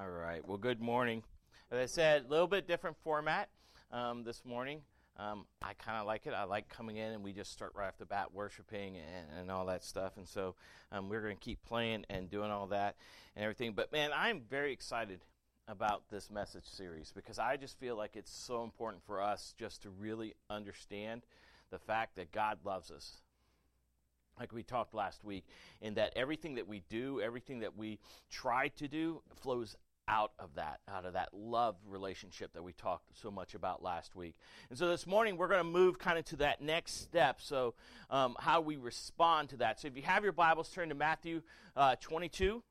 All right. Well, good morning. As I said, a little bit different format um, this morning. Um, I kind of like it. I like coming in and we just start right off the bat worshiping and, and all that stuff. And so um, we're going to keep playing and doing all that and everything. But man, I'm very excited about this message series because I just feel like it's so important for us just to really understand the fact that God loves us like we talked last week, in that everything that we do, everything that we try to do, flows out of that, out of that love relationship that we talked so much about last week. And so this morning we're going to move kind of to that next step. So, um, how we respond to that. So, if you have your Bibles, turn to Matthew uh, 22.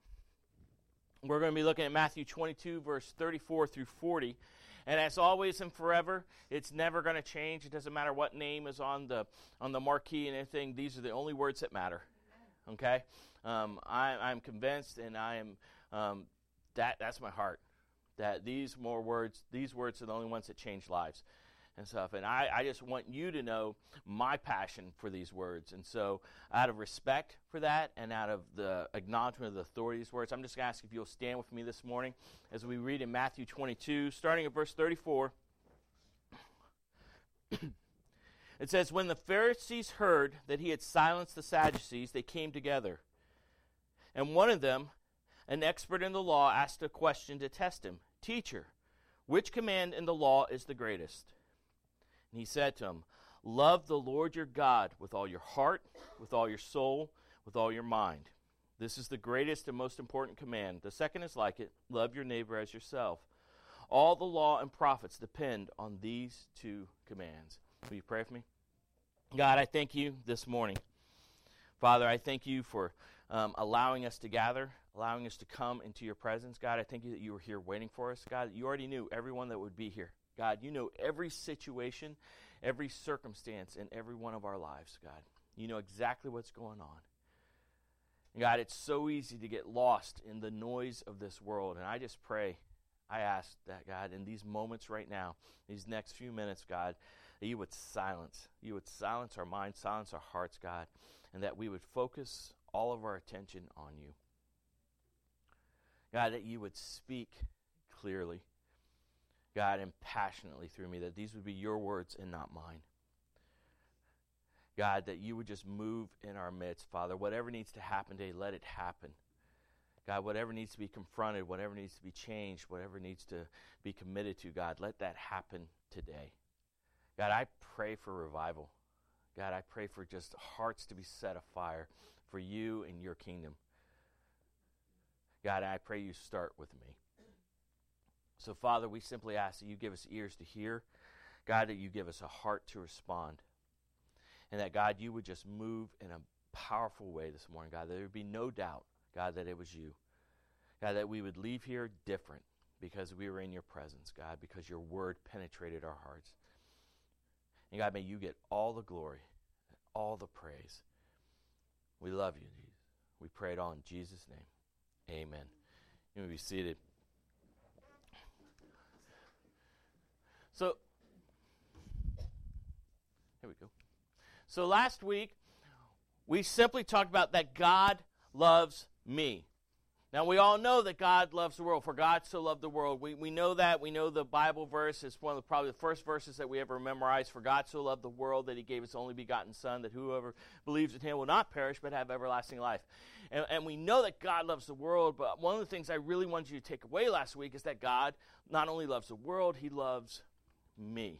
We're going to be looking at Matthew 22, verse 34 through 40. And as always and forever, it's never going to change. It doesn't matter what name is on the on the marquee and anything. These are the only words that matter. Okay, um, I, am convinced, and I am um, that that's my heart. That these more words, these words are the only ones that change lives and stuff. And I, I just want you to know my passion for these words. And so, out of respect for that and out of the acknowledgement of the authority of these words, I'm just going to ask if you'll stand with me this morning as we read in Matthew 22, starting at verse 34. it says, When the Pharisees heard that he had silenced the Sadducees, they came together. And one of them, an expert in the law, asked a question to test him Teacher, which command in the law is the greatest? And he said to him, Love the Lord your God with all your heart, with all your soul, with all your mind. This is the greatest and most important command. The second is like it love your neighbor as yourself. All the law and prophets depend on these two commands. Will you pray for me? God, I thank you this morning. Father, I thank you for um, allowing us to gather, allowing us to come into your presence. God, I thank you that you were here waiting for us. God, you already knew everyone that would be here. God, you know every situation, every circumstance in every one of our lives, God. You know exactly what's going on. God, it's so easy to get lost in the noise of this world. And I just pray, I ask that, God, in these moments right now, these next few minutes, God, that you would silence. You would silence our minds, silence our hearts, God, and that we would focus all of our attention on you. God, that you would speak clearly. God, and passionately through me, that these would be your words and not mine. God, that you would just move in our midst, Father. Whatever needs to happen today, let it happen. God, whatever needs to be confronted, whatever needs to be changed, whatever needs to be committed to, God, let that happen today. God, I pray for revival. God, I pray for just hearts to be set afire for you and your kingdom. God, I pray you start with me. So, Father, we simply ask that you give us ears to hear, God, that you give us a heart to respond, and that, God, you would just move in a powerful way this morning, God, that there would be no doubt, God, that it was you. God, that we would leave here different because we were in your presence, God, because your word penetrated our hearts. And God, may you get all the glory, all the praise. We love you, Jesus. We pray it all in Jesus' name. Amen. You may be seated. So, here we go. So, last week, we simply talked about that God loves me. Now, we all know that God loves the world, for God so loved the world. We, we know that. We know the Bible verse is one of the, probably the first verses that we ever memorized. For God so loved the world that he gave his only begotten Son, that whoever believes in him will not perish but have everlasting life. And, and we know that God loves the world, but one of the things I really wanted you to take away last week is that God not only loves the world, he loves me.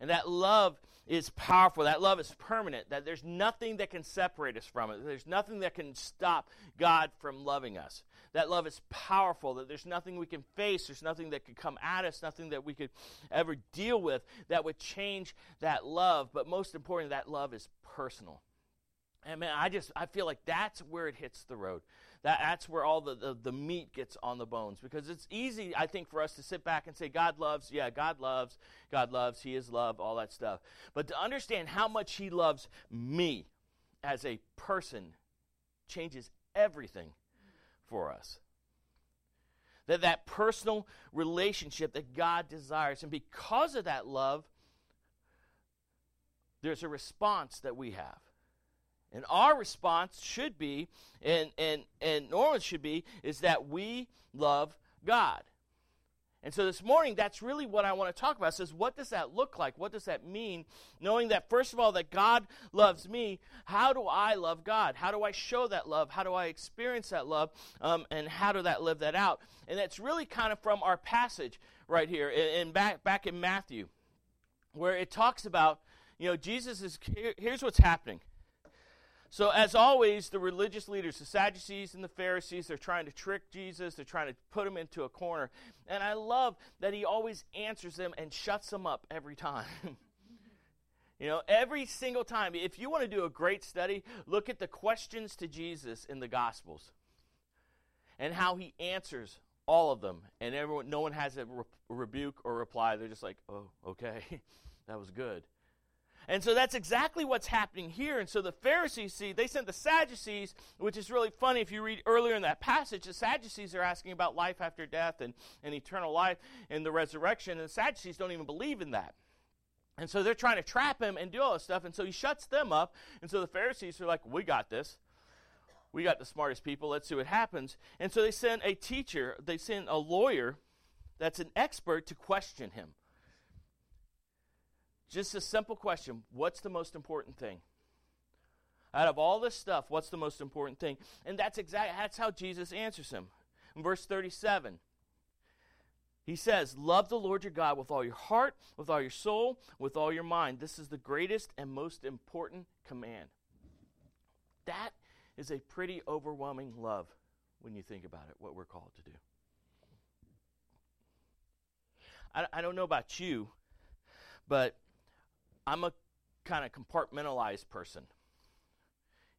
And that love is powerful. That love is permanent. That there's nothing that can separate us from it. There's nothing that can stop God from loving us. That love is powerful. That there's nothing we can face. There's nothing that could come at us. Nothing that we could ever deal with that would change that love. But most importantly, that love is personal. And man, I just I feel like that's where it hits the road. That, that's where all the, the, the meat gets on the bones. Because it's easy, I think, for us to sit back and say, God loves, yeah, God loves, God loves, He is love, all that stuff. But to understand how much He loves me as a person changes everything for us. That that personal relationship that God desires. And because of that love, there's a response that we have. And our response should be, and, and, and normally should be, is that we love God. And so this morning, that's really what I want to talk about. Says, what does that look like? What does that mean? Knowing that, first of all, that God loves me, how do I love God? How do I show that love? How do I experience that love? Um, and how do that live that out? And that's really kind of from our passage right here in back, back in Matthew, where it talks about, you know, Jesus is, here, here's what's happening. So, as always, the religious leaders, the Sadducees and the Pharisees, they're trying to trick Jesus. They're trying to put him into a corner. And I love that he always answers them and shuts them up every time. you know, every single time. If you want to do a great study, look at the questions to Jesus in the Gospels and how he answers all of them. And everyone, no one has a re- rebuke or reply. They're just like, oh, okay, that was good. And so that's exactly what's happening here. And so the Pharisees see, they sent the Sadducees, which is really funny if you read earlier in that passage. The Sadducees are asking about life after death and, and eternal life and the resurrection. And the Sadducees don't even believe in that. And so they're trying to trap him and do all this stuff. And so he shuts them up. And so the Pharisees are like, we got this. We got the smartest people. Let's see what happens. And so they send a teacher, they send a lawyer that's an expert to question him. Just a simple question What's the most important thing? Out of all this stuff, what's the most important thing? And that's exactly that's how Jesus answers him. In verse 37, he says, Love the Lord your God with all your heart, with all your soul, with all your mind. This is the greatest and most important command. That is a pretty overwhelming love when you think about it, what we're called to do. I, I don't know about you, but I'm a kind of compartmentalized person.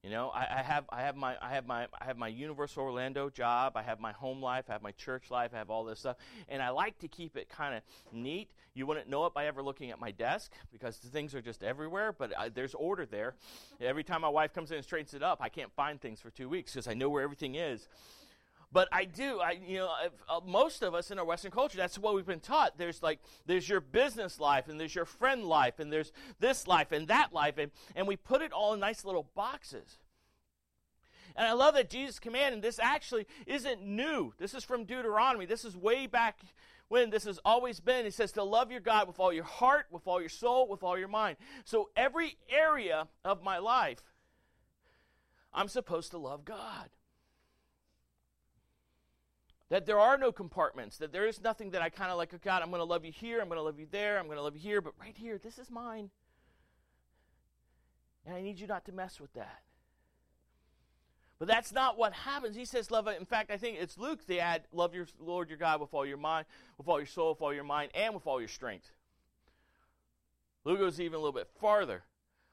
You know, I, I, have I have my I have my I have my Universal Orlando job. I have my home life. I have my church life. I have all this stuff, and I like to keep it kind of neat. You wouldn't know it by ever looking at my desk because the things are just everywhere. But I, there's order there. Every time my wife comes in and straightens it up, I can't find things for two weeks because I know where everything is. But I do, I you know, uh, most of us in our Western culture, that's what we've been taught. There's like there's your business life, and there's your friend life, and there's this life and that life, and and we put it all in nice little boxes. And I love that Jesus commanded and this actually isn't new. This is from Deuteronomy. This is way back when this has always been. He says to love your God with all your heart, with all your soul, with all your mind. So every area of my life, I'm supposed to love God. That there are no compartments, that there is nothing that I kind of like, oh God, I'm going to love you here, I'm going to love you there, I'm going to love you here, but right here, this is mine. And I need you not to mess with that. But that's not what happens. He says, love. In fact, I think it's Luke, they add, love your Lord your God with all your mind, with all your soul, with all your mind, and with all your strength. Luke goes even a little bit farther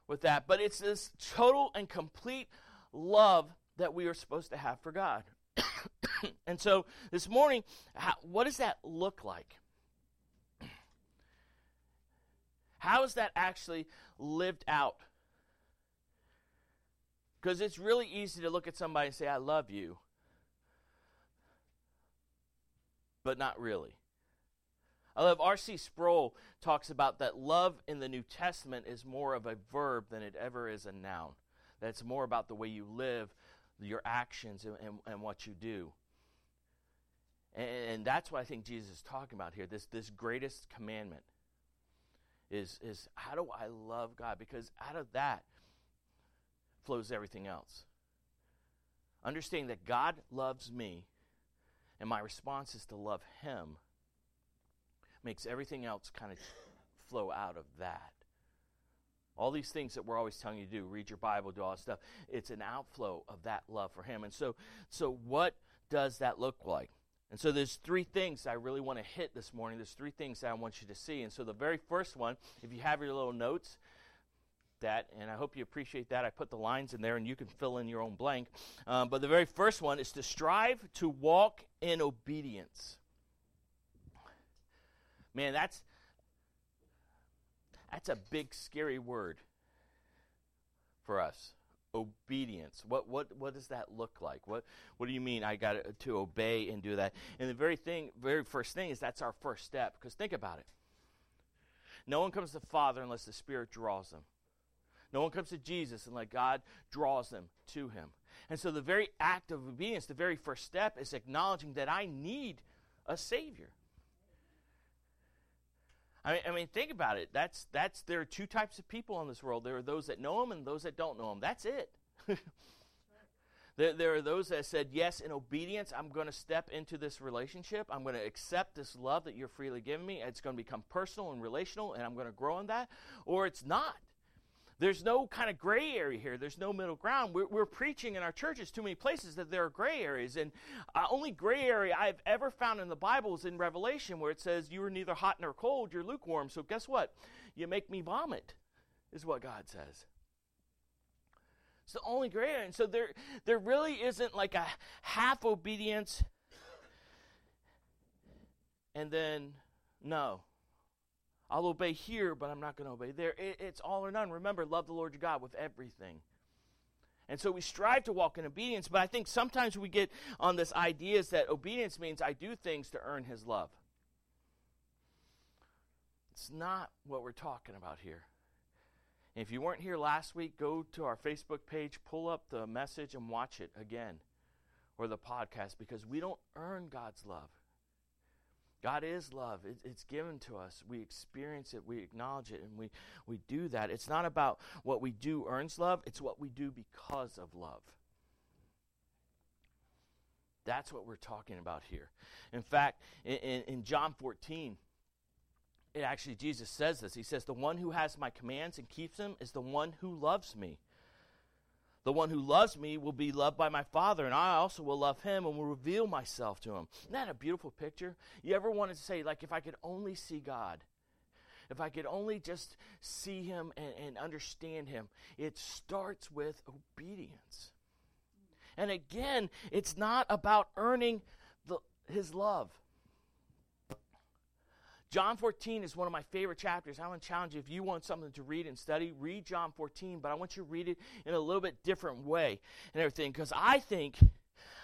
with that. But it's this total and complete love that we are supposed to have for God. and so this morning, how, what does that look like? How is that actually lived out? Because it's really easy to look at somebody and say, I love you, but not really. I love R.C. Sproul talks about that love in the New Testament is more of a verb than it ever is a noun. That's more about the way you live your actions and, and, and what you do. And, that's what I think Jesus is talking about here. This, this greatest commandment is, is how do I love God? Because out of that flows everything else. Understanding that God loves me and my response is to love Him makes everything else kind of flow out of that. All these things that we're always telling you to do, read your Bible, do all that stuff. It's an outflow of that love for Him. And so, so what does that look like? And so there's three things I really want to hit this morning. There's three things I want you to see. And so the very first one, if you have your little notes, that, and I hope you appreciate that. I put the lines in there, and you can fill in your own blank. Um, but the very first one is to strive to walk in obedience. Man, that's that's a big, scary word for us. Obedience. What what what does that look like? What what do you mean I got to obey and do that? And the very thing, very first thing is that's our first step. Because think about it. No one comes to the Father unless the Spirit draws them. No one comes to Jesus unless God draws them to Him. And so the very act of obedience, the very first step, is acknowledging that I need a Savior. I mean, I mean, think about it. That's that's there are two types of people in this world. There are those that know Him and those that don't know Him. That's it. there, there are those that said, "Yes, in obedience, I'm going to step into this relationship. I'm going to accept this love that you're freely giving me. It's going to become personal and relational, and I'm going to grow in that." Or it's not. There's no kind of gray area here. There's no middle ground. We're, we're preaching in our churches too many places that there are gray areas. And uh, only gray area I've ever found in the Bible is in Revelation where it says, You are neither hot nor cold, you're lukewarm. So guess what? You make me vomit, is what God says. It's the only gray area. And so there, there really isn't like a half obedience and then no. I'll obey here, but I'm not going to obey there. It, it's all or none. Remember, love the Lord your God with everything. And so we strive to walk in obedience, but I think sometimes we get on this idea is that obedience means I do things to earn his love. It's not what we're talking about here. If you weren't here last week, go to our Facebook page, pull up the message, and watch it again, or the podcast, because we don't earn God's love. God is love. It, it's given to us. We experience it, we acknowledge it, and we, we do that. It's not about what we do earns love, it's what we do because of love. That's what we're talking about here. In fact, in, in, in John 14, it actually, Jesus says this. He says, The one who has my commands and keeps them is the one who loves me. The one who loves me will be loved by my Father, and I also will love him and will reveal myself to him. Isn't that a beautiful picture? You ever wanted to say, like, if I could only see God, if I could only just see him and, and understand him, it starts with obedience. And again, it's not about earning the, his love. John 14 is one of my favorite chapters. I want to challenge you if you want something to read and study, read John 14, but I want you to read it in a little bit different way and everything because I think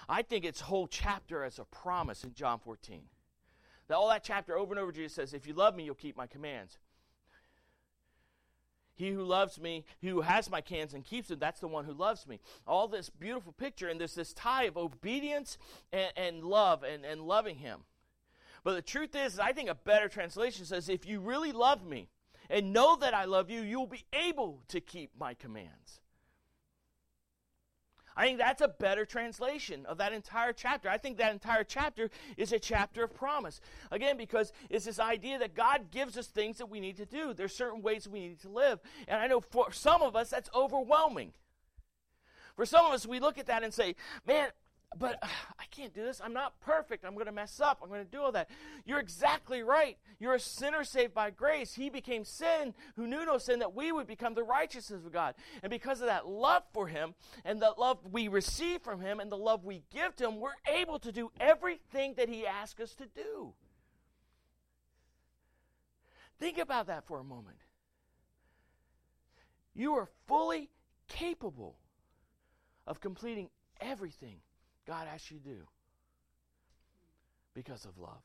I think its whole chapter as a promise in John 14. That all that chapter over and over Jesus says, if you love me, you'll keep my commands. He who loves me, who has my commands and keeps them, that's the one who loves me. All this beautiful picture, and there's this tie of obedience and, and love and, and loving him. But the truth is, I think a better translation says, if you really love me and know that I love you, you'll be able to keep my commands. I think that's a better translation of that entire chapter. I think that entire chapter is a chapter of promise. Again, because it's this idea that God gives us things that we need to do. There's certain ways we need to live. And I know for some of us, that's overwhelming. For some of us, we look at that and say, man, but uh, I can't do this. I'm not perfect. I'm going to mess up. I'm going to do all that. You're exactly right. You're a sinner saved by grace. He became sin who knew no sin that we would become the righteousness of God. And because of that love for Him and the love we receive from Him and the love we give to Him, we're able to do everything that He asks us to do. Think about that for a moment. You are fully capable of completing everything God asks you to do because of love.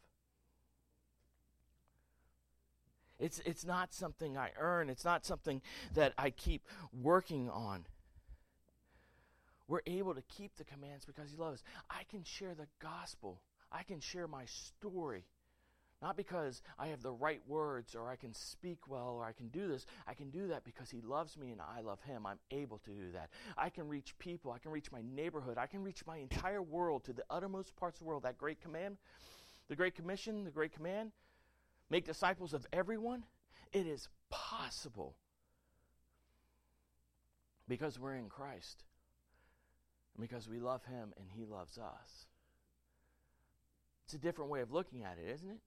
It's, it's not something I earn, it's not something that I keep working on. We're able to keep the commands because He loves. I can share the gospel, I can share my story not because I have the right words or I can speak well or I can do this. I can do that because He loves me and I love Him. I'm able to do that. I can reach people. I can reach my neighborhood. I can reach my entire world to the uttermost parts of the world. That great command, the great commission, the great command make disciples of everyone. It is possible because we're in Christ and because we love Him and He loves us. It's a different way of looking at it, isn't it?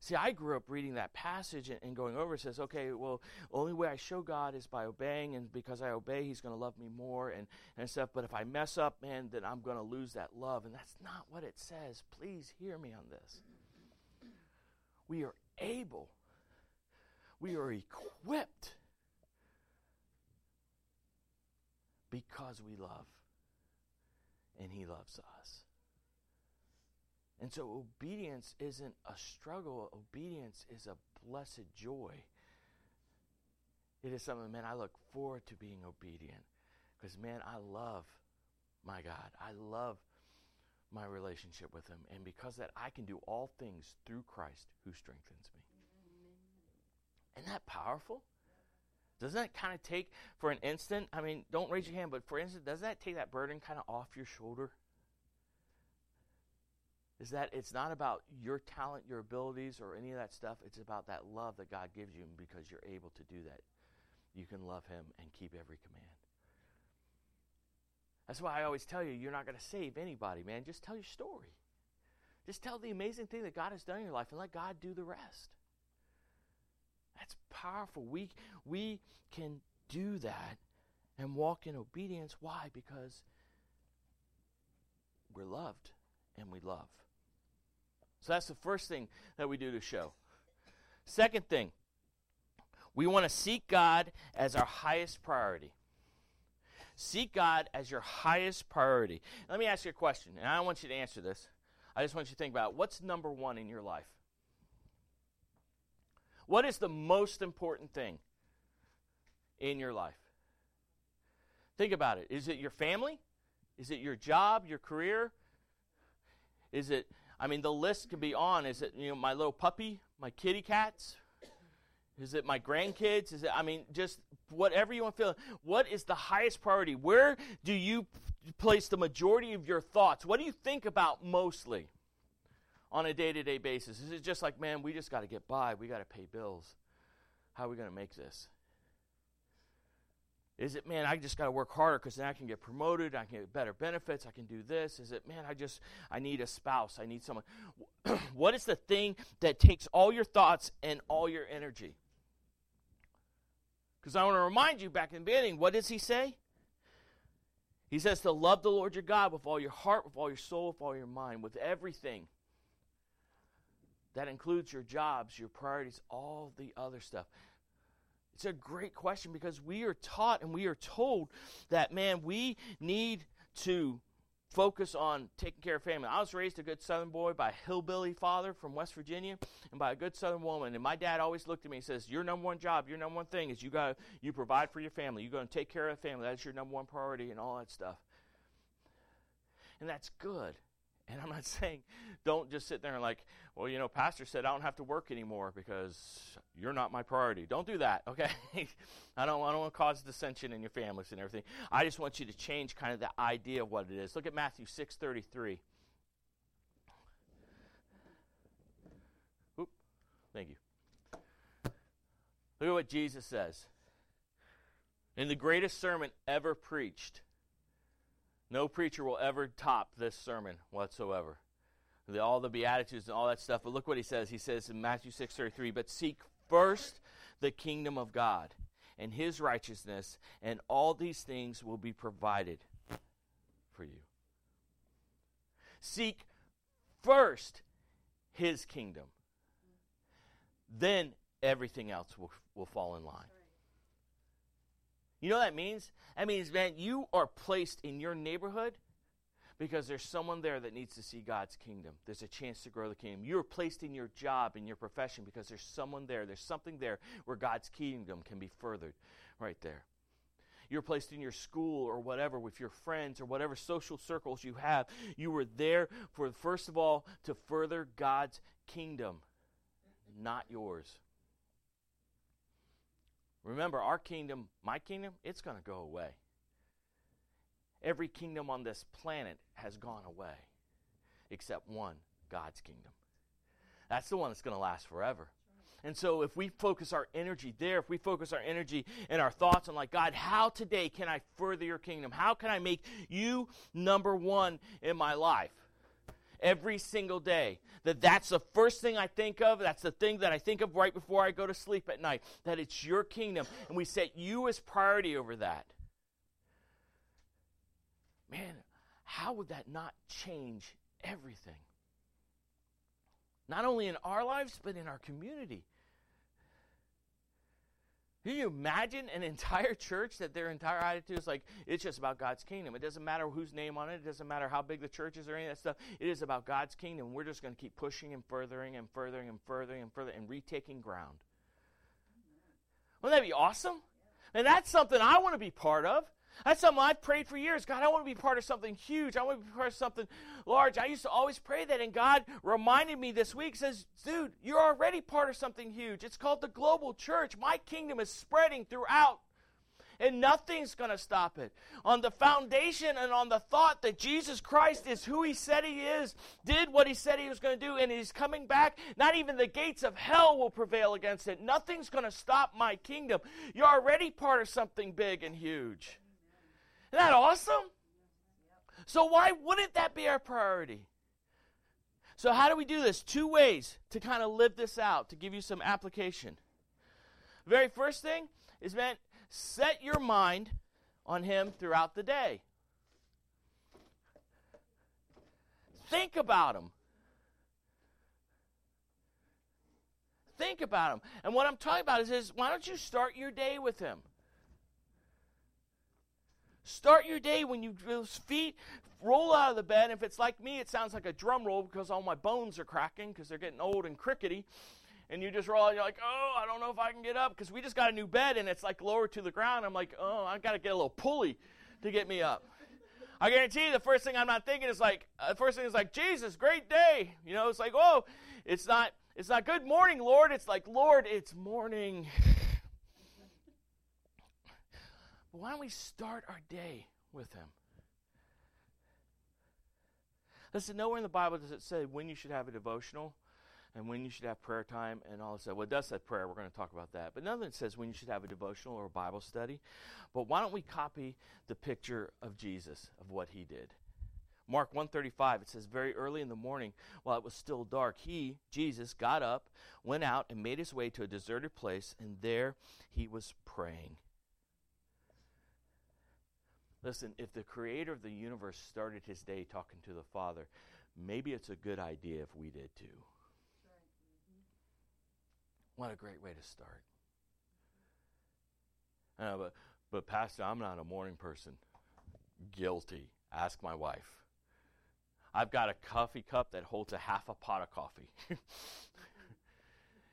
See, I grew up reading that passage and, going over it says, okay, well, only way I show God is by obeying, and because I obey, He's going to love me more and, and stuff. But if I mess up, man, then I'm going to lose that love. And that's not what it says. Please hear me on this. We are able, we are equipped because we love, and He loves us. And so obedience isn't a struggle, obedience is a blessed joy. It is something, man, I look forward to being obedient. Because, man, I love my God. I love my relationship with Him. And because that, I can do all things through Christ who strengthens me. Isn't that powerful? Doesn't that kind of take, for an instant, I mean, don't raise your hand, but for instance, doesn't that take that burden kind of off your shoulder? Is that it's not about your talent, your abilities, or any of that stuff. It's about that love that God gives you, because you're able to do that, you can love Him and keep every command. That's why I always tell you, you're not going to save anybody, man. Just tell your story. Just tell the amazing thing that God has done in your life and let God do the rest. That's powerful. We, we can do that and walk in obedience. Why? Because we're loved and we love. So that's the first thing that we do to show. Second thing, we want to seek God as our highest priority. Seek God as your highest priority. Let me ask you a question, and I want you to answer this. I just want you to think about what's number one in your life? What is the most important thing in your life? Think about it. Is it your family? Is it your job, your career? Is it, I mean, the list could be on. Is it, you know, my little puppy, my kitty cats? Is it my grandkids? Is it, I mean, just whatever you want to feel. What is the highest priority? Where do you place the majority of your thoughts? What do you think about mostly on a day to day basis? Is it just like, man, we just got to get by, we got to pay bills? How are we going to make this? Is it, man, I just got to work harder because then I can get promoted, I can get better benefits, I can do this? Is it, man, I just, I need a spouse, I need someone. what is the thing that takes all your thoughts and all your energy? Because I want to remind you back in the beginning, what does he say? He says to love the Lord your God with all your heart, with all your soul, with all your mind, with everything. That includes your jobs, your priorities, all the other stuff. It's a great question because we are taught and we are told that, man, we need to focus on taking care of family. I was raised a good Southern boy by a hillbilly father from West Virginia and by a good Southern woman. And my dad always looked at me and says, "Your number one job, your number one thing is you got you provide for your family. You're going to take care of the family. That's your number one priority, and all that stuff." And that's good. And I'm not saying don't just sit there and like, well, you know, pastor said I don't have to work anymore because you're not my priority. Don't do that, okay? I don't I don't want to cause dissension in your families and everything. I just want you to change kind of the idea of what it is. Look at Matthew 6:33. Oop. Thank you. Look at what Jesus says. In the greatest sermon ever preached, no preacher will ever top this sermon whatsoever. The, all the Beatitudes and all that stuff. But look what he says. He says in Matthew 6.33, But seek first the kingdom of God and his righteousness, and all these things will be provided for you. Seek first his kingdom. Then everything else will, will fall in line. You know what that means? That means, man, you are placed in your neighborhood because there's someone there that needs to see God's kingdom. There's a chance to grow the kingdom. You are placed in your job, in your profession, because there's someone there. There's something there where God's kingdom can be furthered right there. You're placed in your school or whatever with your friends or whatever social circles you have. You were there for, first of all, to further God's kingdom, not yours. Remember, our kingdom, my kingdom, it's going to go away. Every kingdom on this planet has gone away except one God's kingdom. That's the one that's going to last forever. And so, if we focus our energy there, if we focus our energy and our thoughts on, like, God, how today can I further your kingdom? How can I make you number one in my life? Every single day. That that's the first thing I think of. That's the thing that I think of right before I go to sleep at night. That it's your kingdom. And we set you as priority over that man, how would that not change everything? Not only in our lives, but in our community. Can you imagine an entire church that their entire attitude is like, it's just about God's kingdom? It doesn't matter whose name on it. It doesn't matter how big the church is or any of that stuff. It is about God's kingdom. We're just going to keep pushing and furthering and furthering and furthering and further and retaking ground. Wouldn't that be awesome? And that's something I want to be part of. That's something I've prayed for years. God, I want to be part of something huge. I want to be part of something large. I used to always pray that, and God reminded me this week, says, dude, you're already part of something huge. It's called the global church. My kingdom is spreading throughout and nothing's going to stop it. On the foundation and on the thought that Jesus Christ is who he said he is, did what he said he was going to do, and he's coming back, not even the gates of hell will prevail against it. Nothing's going to stop my kingdom. You're already part of something big and huge. Isn't that awesome? So, why wouldn't that be our priority? So, how do we do this? Two ways to kind of live this out, to give you some application. Very first thing is meant set your mind on Him throughout the day. Think about Him. Think about Him. And what I'm talking about is, is why don't you start your day with Him? Start your day when you those feet roll out of the bed. If it's like me, it sounds like a drum roll because all my bones are cracking because they're getting old and crickety and you just roll, you're like, oh, I don't know if I can get up because we just got a new bed and it's like lower to the ground. I'm like, oh, I've got to get a little pulley to get me up. I guarantee you, the first thing I'm not thinking is like, uh, the first thing is like, Jesus, great day. You know, it's like, oh, it's not, it's not good morning, Lord. It's like, Lord, it's morning. why don't we start our day with Him? Listen, nowhere in the Bible does it say when you should have a devotional and when you should have prayer time and all that. Well, it does say prayer. We're going to talk about that. But it says when you should have a devotional or a Bible study. But why don't we copy the picture of Jesus, of what he did? Mark 135, it says, Very early in the morning, while it was still dark, he, Jesus, got up, went out, and made his way to a deserted place, and there he was praying. Listen, if the creator of the universe started his day talking to the Father, maybe it's a good idea if we did too. What a great way to start. Uh, but, but, Pastor, I'm not a morning person. Guilty. Ask my wife. I've got a coffee cup that holds a half a pot of coffee.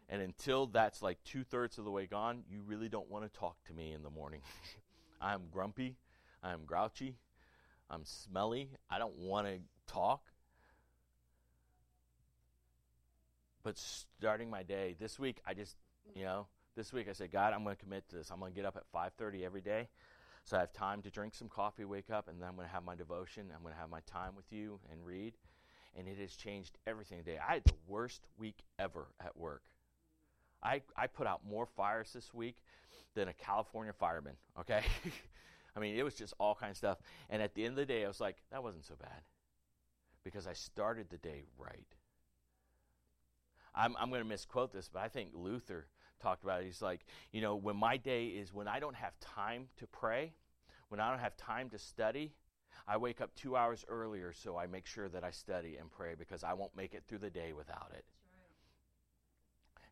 and until that's like two thirds of the way gone, you really don't want to talk to me in the morning. I'm grumpy. I'm grouchy. I'm smelly. I don't want to talk. But starting my day this week, I just, you know, this week I said, God, I'm going to commit to this. I'm going to get up at 5:30 every day, so I have time to drink some coffee, wake up, and then I'm going to have my devotion. I'm going to have my time with you and read, and it has changed everything today. I had the worst week ever at work. I I put out more fires this week than a California fireman. Okay. I mean, it was just all kinds of stuff. And at the end of the day, I was like, that wasn't so bad because I started the day right. I'm, I'm going to misquote this, but I think Luther talked about it. He's like, you know, when my day is when I don't have time to pray, when I don't have time to study, I wake up two hours earlier so I make sure that I study and pray because I won't make it through the day without it.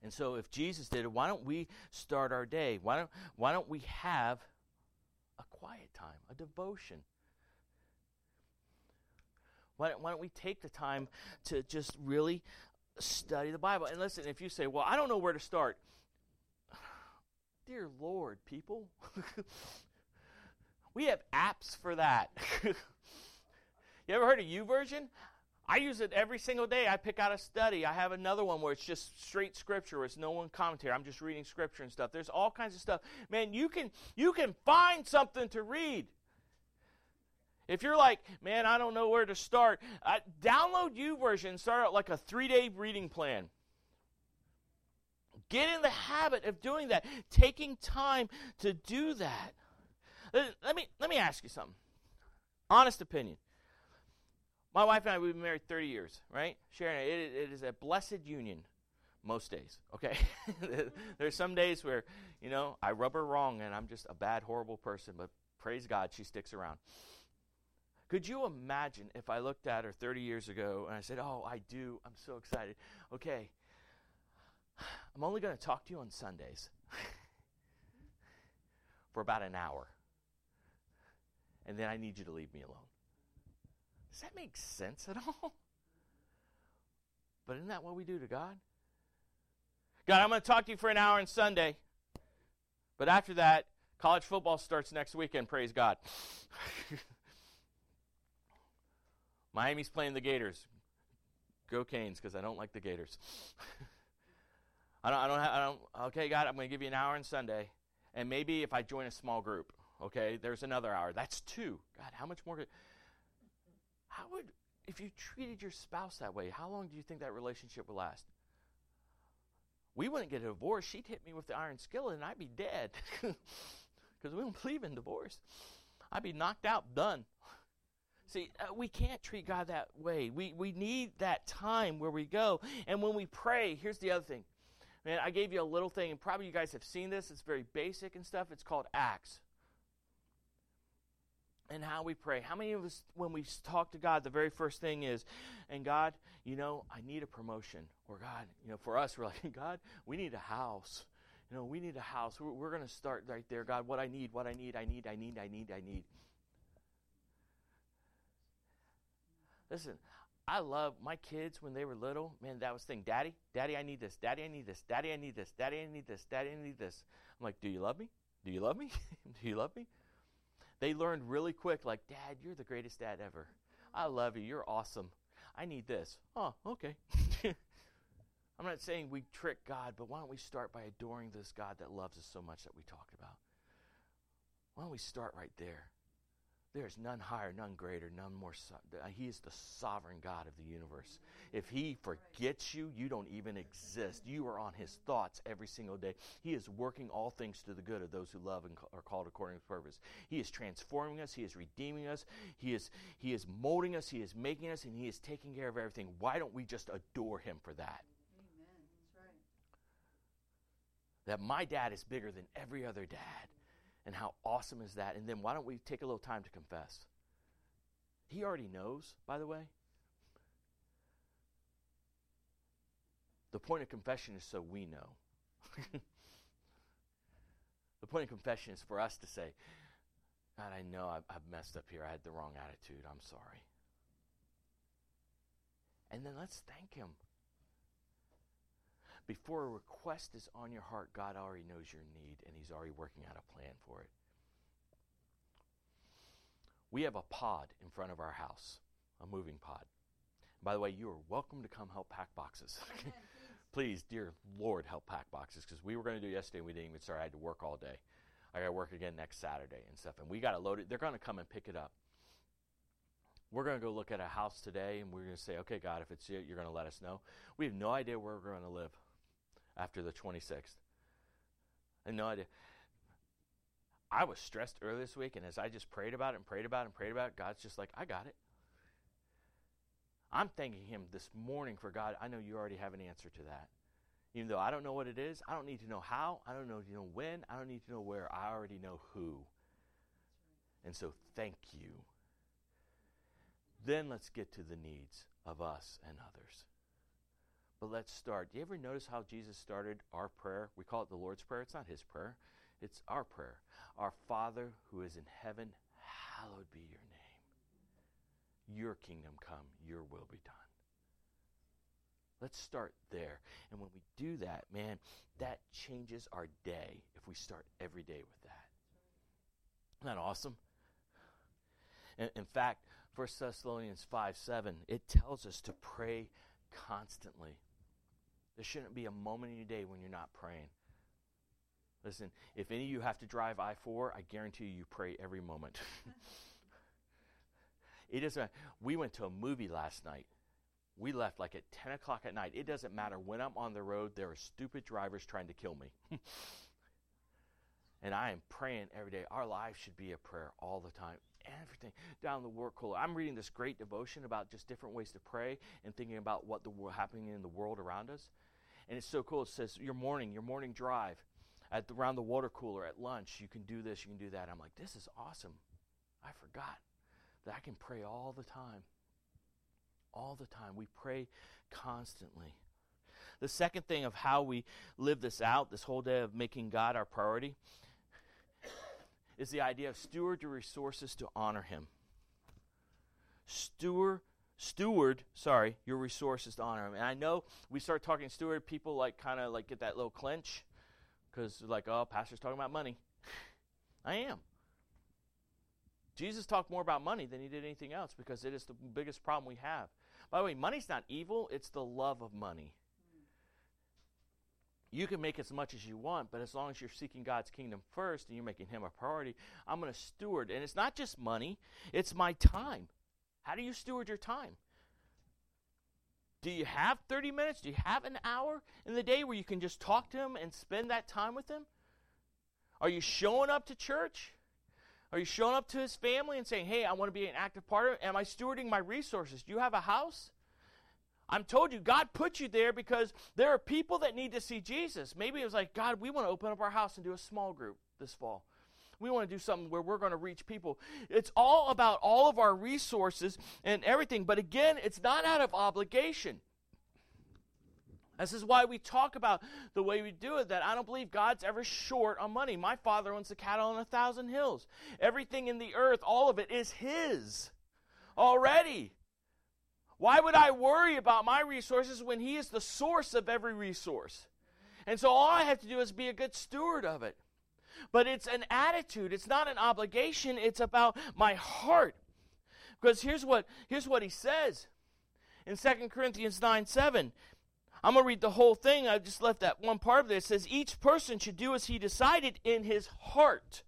And so if Jesus did it, why don't we start our day? Why don't, why don't we have quiet time, a devotion? Why don't, why don't we take the time to just really study the Bible. And listen, if you say, well, I don't know where to start, dear Lord, people, we have apps for that. you ever heard of YouVersion? I use it every single day. I pick out a study. I have another one where it's just straight scripture, where it's no one commentary. I'm just reading scripture and stuff. There's all kinds of stuff. Man, you can you can find something to read. If you're like, man, I don't know where to start, uh, download YouVersion. Start out like a three day reading plan. Get in the habit of doing that, taking time to do that. Let me let me ask you something. Honest opinion. My wife and I we've been married 30 years, right? Sharon, it, it is a blessed union most days. Okay, there's some days where you know I rub her wrong and I'm just a bad, horrible person, but praise God she sticks around. Could you imagine if I looked at her 30 years ago and I said, Oh, I do. I'm so excited. Okay, I'm only going to talk to you on Sundays for about an hour. And then I need you to leave me alone. Does that make sense at all? But isn't that what we do to God? God, I'm going to talk to you for an hour on Sunday. But after that, College football starts next weekend, praise God. Miami's playing the Gators. Go Canes, because I don't like the Gators. I don't, I don't, have, I don't, okay, God, I'm going to give you an hour on Sunday. And maybe if I join a small group, okay, there's another hour. That's two. God, how much more? How would, if you treated your spouse that way, how long do you think that relationship would last? We wouldn't get a divorce. She'd hit me with the iron skillet and I'd be dead. Because we don't believe in divorce. I'd be knocked out, done. See, uh, we can't treat God that way. We, we need that time where we go. And when we pray, here's the other thing. Man, I gave you a little thing, and probably you guys have seen this. It's very basic and stuff. It's called Acts. And how we pray. How many of us, when we talk to God, the very first thing is, and God, you know, I need a promotion. Or God, you know, for us, we're like, God, we need a house. You know, we need a house. We're, we're going to start right there. God, what I need, what I need, I need, I need, I need, I need. Listen, I love my kids when they were little. Man, that was thing. Daddy, Daddy, I need this. Daddy, I need this. Daddy, I need this. Daddy, I need this. Daddy, I need this. I'm like, do you love me? Do you love me? do you love me? They learned really quick, like, Dad, you're the greatest dad ever. I love you. You're awesome. I need this. Oh, okay. I'm not saying we trick God, but why don't we start by adoring this God that loves us so much that we talked about? Why don't we start right there? There is none higher, none greater, none more. So- uh, he is the sovereign God of the universe. If He forgets you, you don't even exist. You are on His thoughts every single day. He is working all things to the good of those who love and are called according to purpose. He is transforming us. He is redeeming us. He is He is molding us. He is making us, and He is taking care of everything. Why don't we just adore Him for that? Amen. That's right. That my dad is bigger than every other dad. And how awesome is that? And then why don't we take a little time to confess? He already knows, by the way. The point of confession is so we know. the point of confession is for us to say, God, I know I've, I've messed up here. I had the wrong attitude. I'm sorry. And then let's thank Him. Before a request is on your heart, God already knows your need and He's already working out a plan for it. We have a pod in front of our house, a moving pod. By the way, you are welcome to come help pack boxes. Please, dear Lord, help pack boxes because we were going to do it yesterday and we didn't even start. I had to work all day. I got to work again next Saturday and stuff. And we got to load it. They're going to come and pick it up. We're going to go look at a house today and we're going to say, okay, God, if it's you, you're going to let us know. We have no idea where we're going to live after the 26th. I had no idea. I was stressed earlier this week, and as I just prayed about it and prayed about it and prayed about it, God's just like, I got it. I'm thanking Him this morning for God. I know you already have an answer to that. Even though I don't know what it is, I don't need to know how, I don't know, you know when, I don't need to know where. I already know who. And so thank you. Then let's get to the needs of us and others. But let's start. Do you ever notice how Jesus started our prayer? We call it the Lord's Prayer. It's not his prayer, it's our prayer. Our Father who is in heaven, hallowed be your name. Your kingdom come, your will be done. Let's start there. And when we do that, man, that changes our day if we start every day with that. Isn't that awesome? In, fact, 1 Thessalonians 5 7, it tells us to pray constantly. There shouldn't be a moment in your day when you're not praying. Listen, if any of you have to drive I 4, I guarantee you, you pray every moment. it doesn't We went to a movie last night. We left like at 10 o'clock at night. It doesn't matter when I'm on the road, there are stupid drivers trying to kill me. and I am praying every day. Our lives should be a prayer all the time. Everything down the work cooler. I'm reading this great devotion about just different ways to pray and thinking about what the world happening in the world around us. And it's so cool. It says your morning, your morning drive, at the, around the water cooler at lunch. You can do this, you can do that. I'm like, this is awesome. I forgot that I can pray all the time. All the time. We pray constantly. The second thing of how we live this out, this whole day of making God our priority, is the idea of steward your resources to honor Him. Steward, steward, sorry, your resources to honor Him. And I know we start talking steward, people like kind of like get that little clench because like, oh, pastor's talking about money. I am. Jesus talked more about money than he did anything else because it is the biggest problem we have. By the way, money's not evil, it's the love of money. You can make as much as you want, but as long as you're seeking God's kingdom first and you're making Him a priority, I'm going to steward. And it's not just money, it's my time. How do you steward your time? Do you have 30 minutes? Do you have an hour in the day where you can just talk to Him and spend that time with Him? Are you showing up to church? Are you showing up to His family and saying, hey, I want to be an active part of it? Am I stewarding my resources? Do you have a house? I'm told you, God put you there because there are people that need to see Jesus. Maybe it was like, God, we want to open up our house and do a small group this fall. We want to do something where we're going to reach people. It's all about all of our resources and everything. But again, it's not out of obligation. This is why we talk about the way we do it, that I don't believe God's ever short on money. My father owns the cattle on a thousand hills. Everything in the earth, all of it is His already. Why would I worry about my resources when He is the source of every resource? And so all I have to do is be a good steward of it. But it's an attitude, it's not an obligation, it's about my heart. Because here's what, here's what he says in 2 Corinthians 9 7. I'm going to read the whole thing. I just left that one part of it. It says, Each person should do as he decided in his heart,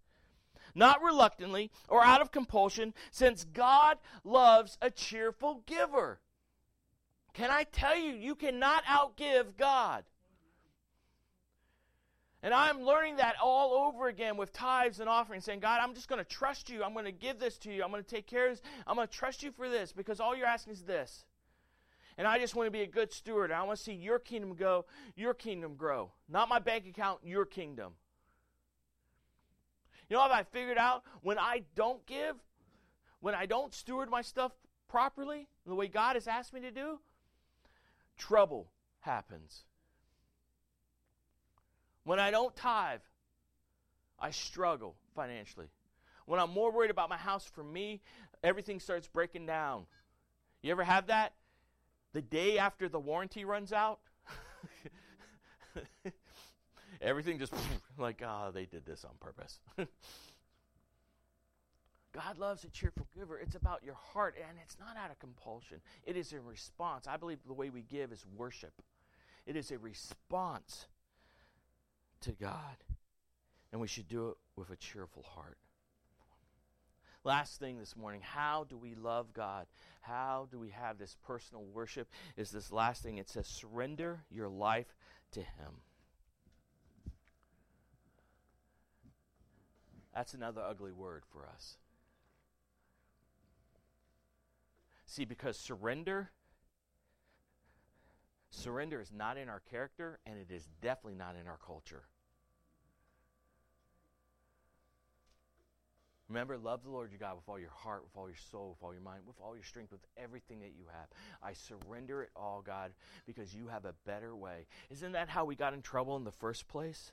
not reluctantly or out of compulsion, since God loves a cheerful giver. Can I tell you, you cannot outgive God. And I'm learning that all over again with tithes and offerings, saying, God, I'm just going to trust you. I'm going to give this to you. I'm going to take care of this. I'm going to trust you for this because all you're asking is this. And I just want to be a good steward. I want to see your kingdom go, your kingdom grow. Not my bank account, your kingdom. You know what I figured out? When I don't give, when I don't steward my stuff properly, the way God has asked me to do, trouble happens. When I don't tithe, I struggle financially. When I'm more worried about my house for me, everything starts breaking down. You ever have that? The day after the warranty runs out, everything just like, oh, they did this on purpose. God loves a cheerful giver. It's about your heart, and it's not out of compulsion. It is a response. I believe the way we give is worship, it is a response to God. And we should do it with a cheerful heart. Last thing this morning, how do we love God? How do we have this personal worship? Is this last thing. It says, surrender your life to Him. That's another ugly word for us. See, because surrender surrender is not in our character and it is definitely not in our culture. Remember, love the Lord your God with all your heart, with all your soul, with all your mind, with all your strength, with everything that you have. I surrender it all, God, because you have a better way. Isn't that how we got in trouble in the first place?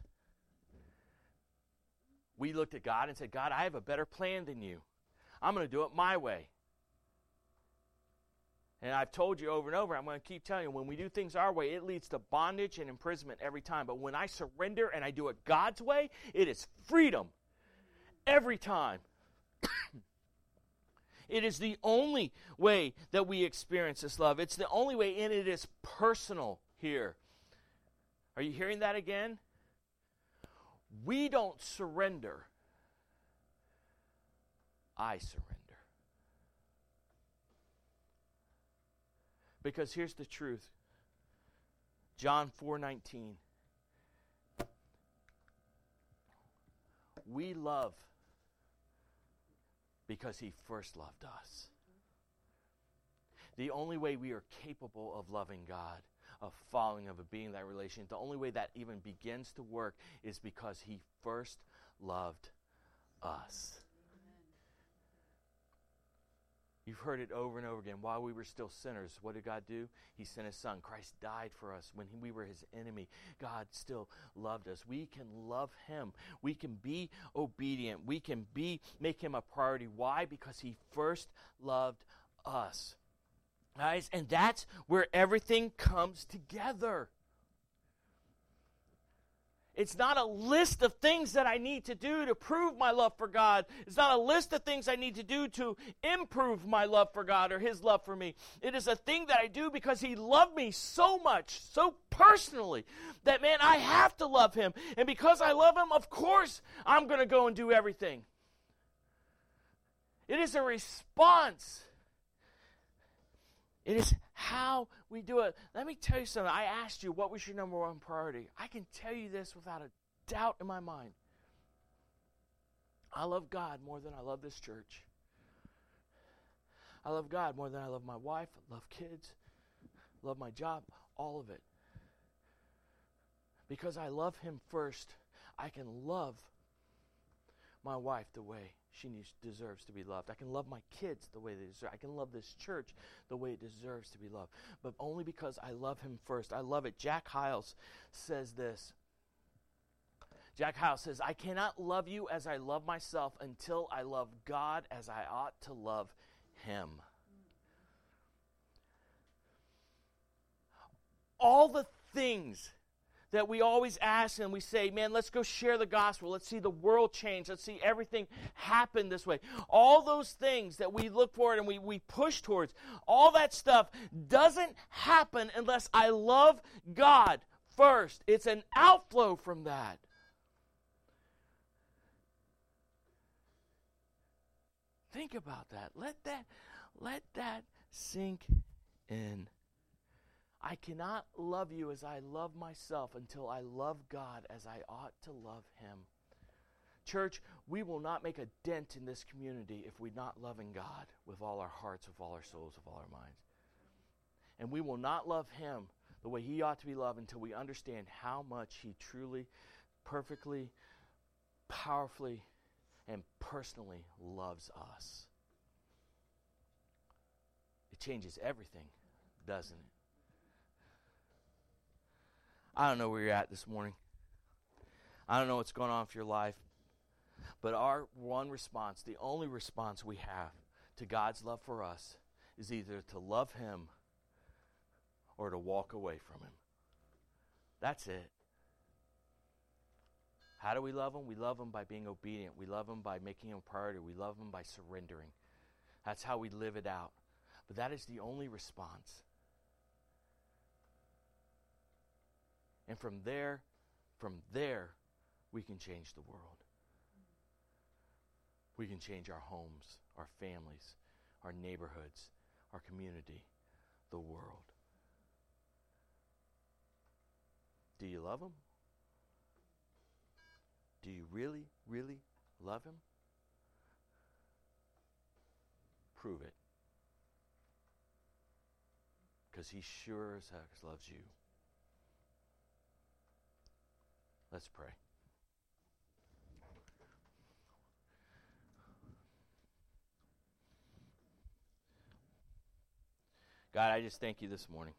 We looked at God and said, God, I have a better plan than you. I'm going to do it my way. And I've told you over and over, I'm going to keep telling you, when we do things our way, it leads to bondage and imprisonment every time. But when I surrender and I do it God's way, it is freedom every time. it is the only way that we experience this love. It's the only way, and it is personal here. Are you hearing that again? We don't surrender, I surrender. Because here's the truth. John 4:19 We love because he first loved us. The only way we are capable of loving God, of following, of a being that relation, the only way that even begins to work is because he first loved us. You've heard it over and over again. While we were still sinners, what did God do? He sent His Son. Christ died for us when we were His enemy. God still loved us. We can love Him. We can be obedient. We can be make Him a priority. Why? Because He first loved us. Guys, and that's where everything comes together. It's not a list of things that I need to do to prove my love for God. It's not a list of things I need to do to improve my love for God or His love for me. It is a thing that I do because He loved me so much, so personally, that man, I have to love Him. And because I love Him, of course, I'm going to go and do everything. It is a response. It is how we do it. Let me tell you something. I asked you, what was your number one priority? I can tell you this without a doubt in my mind. I love God more than I love this church. I love God more than I love my wife, love kids, love my job, all of it. Because I love Him first, I can love my wife the way she needs, deserves to be loved. I can love my kids the way they deserve. I can love this church the way it deserves to be loved. But only because I love him first. I love it. Jack Hyles says this. Jack Hyles says, I cannot love you as I love myself until I love God as I ought to love him. All the things that we always ask and we say, man, let's go share the gospel. Let's see the world change. Let's see everything happen this way. All those things that we look forward and we, we push towards, all that stuff doesn't happen unless I love God first. It's an outflow from that. Think about that. Let that let that sink in. I cannot love you as I love myself until I love God as I ought to love Him. Church, we will not make a dent in this community if we're not loving God with all our hearts, with all our souls, with all our minds. And we will not love Him the way He ought to be loved until we understand how much He truly, perfectly, powerfully, and personally loves us. It changes everything, doesn't it? I don't know where you're at this morning. I don't know what's going on for your life. But our one response, the only response we have to God's love for us, is either to love Him or to walk away from Him. That's it. How do we love Him? We love Him by being obedient. We love Him by making Him a priority. We love Him by surrendering. That's how we live it out. But that is the only response. And from there, from there, we can change the world. We can change our homes, our families, our neighborhoods, our community, the world. Do you love Him? Do you really, really love Him? Prove it. Because He sure as heck loves you. Let's pray. God, I just thank you this morning.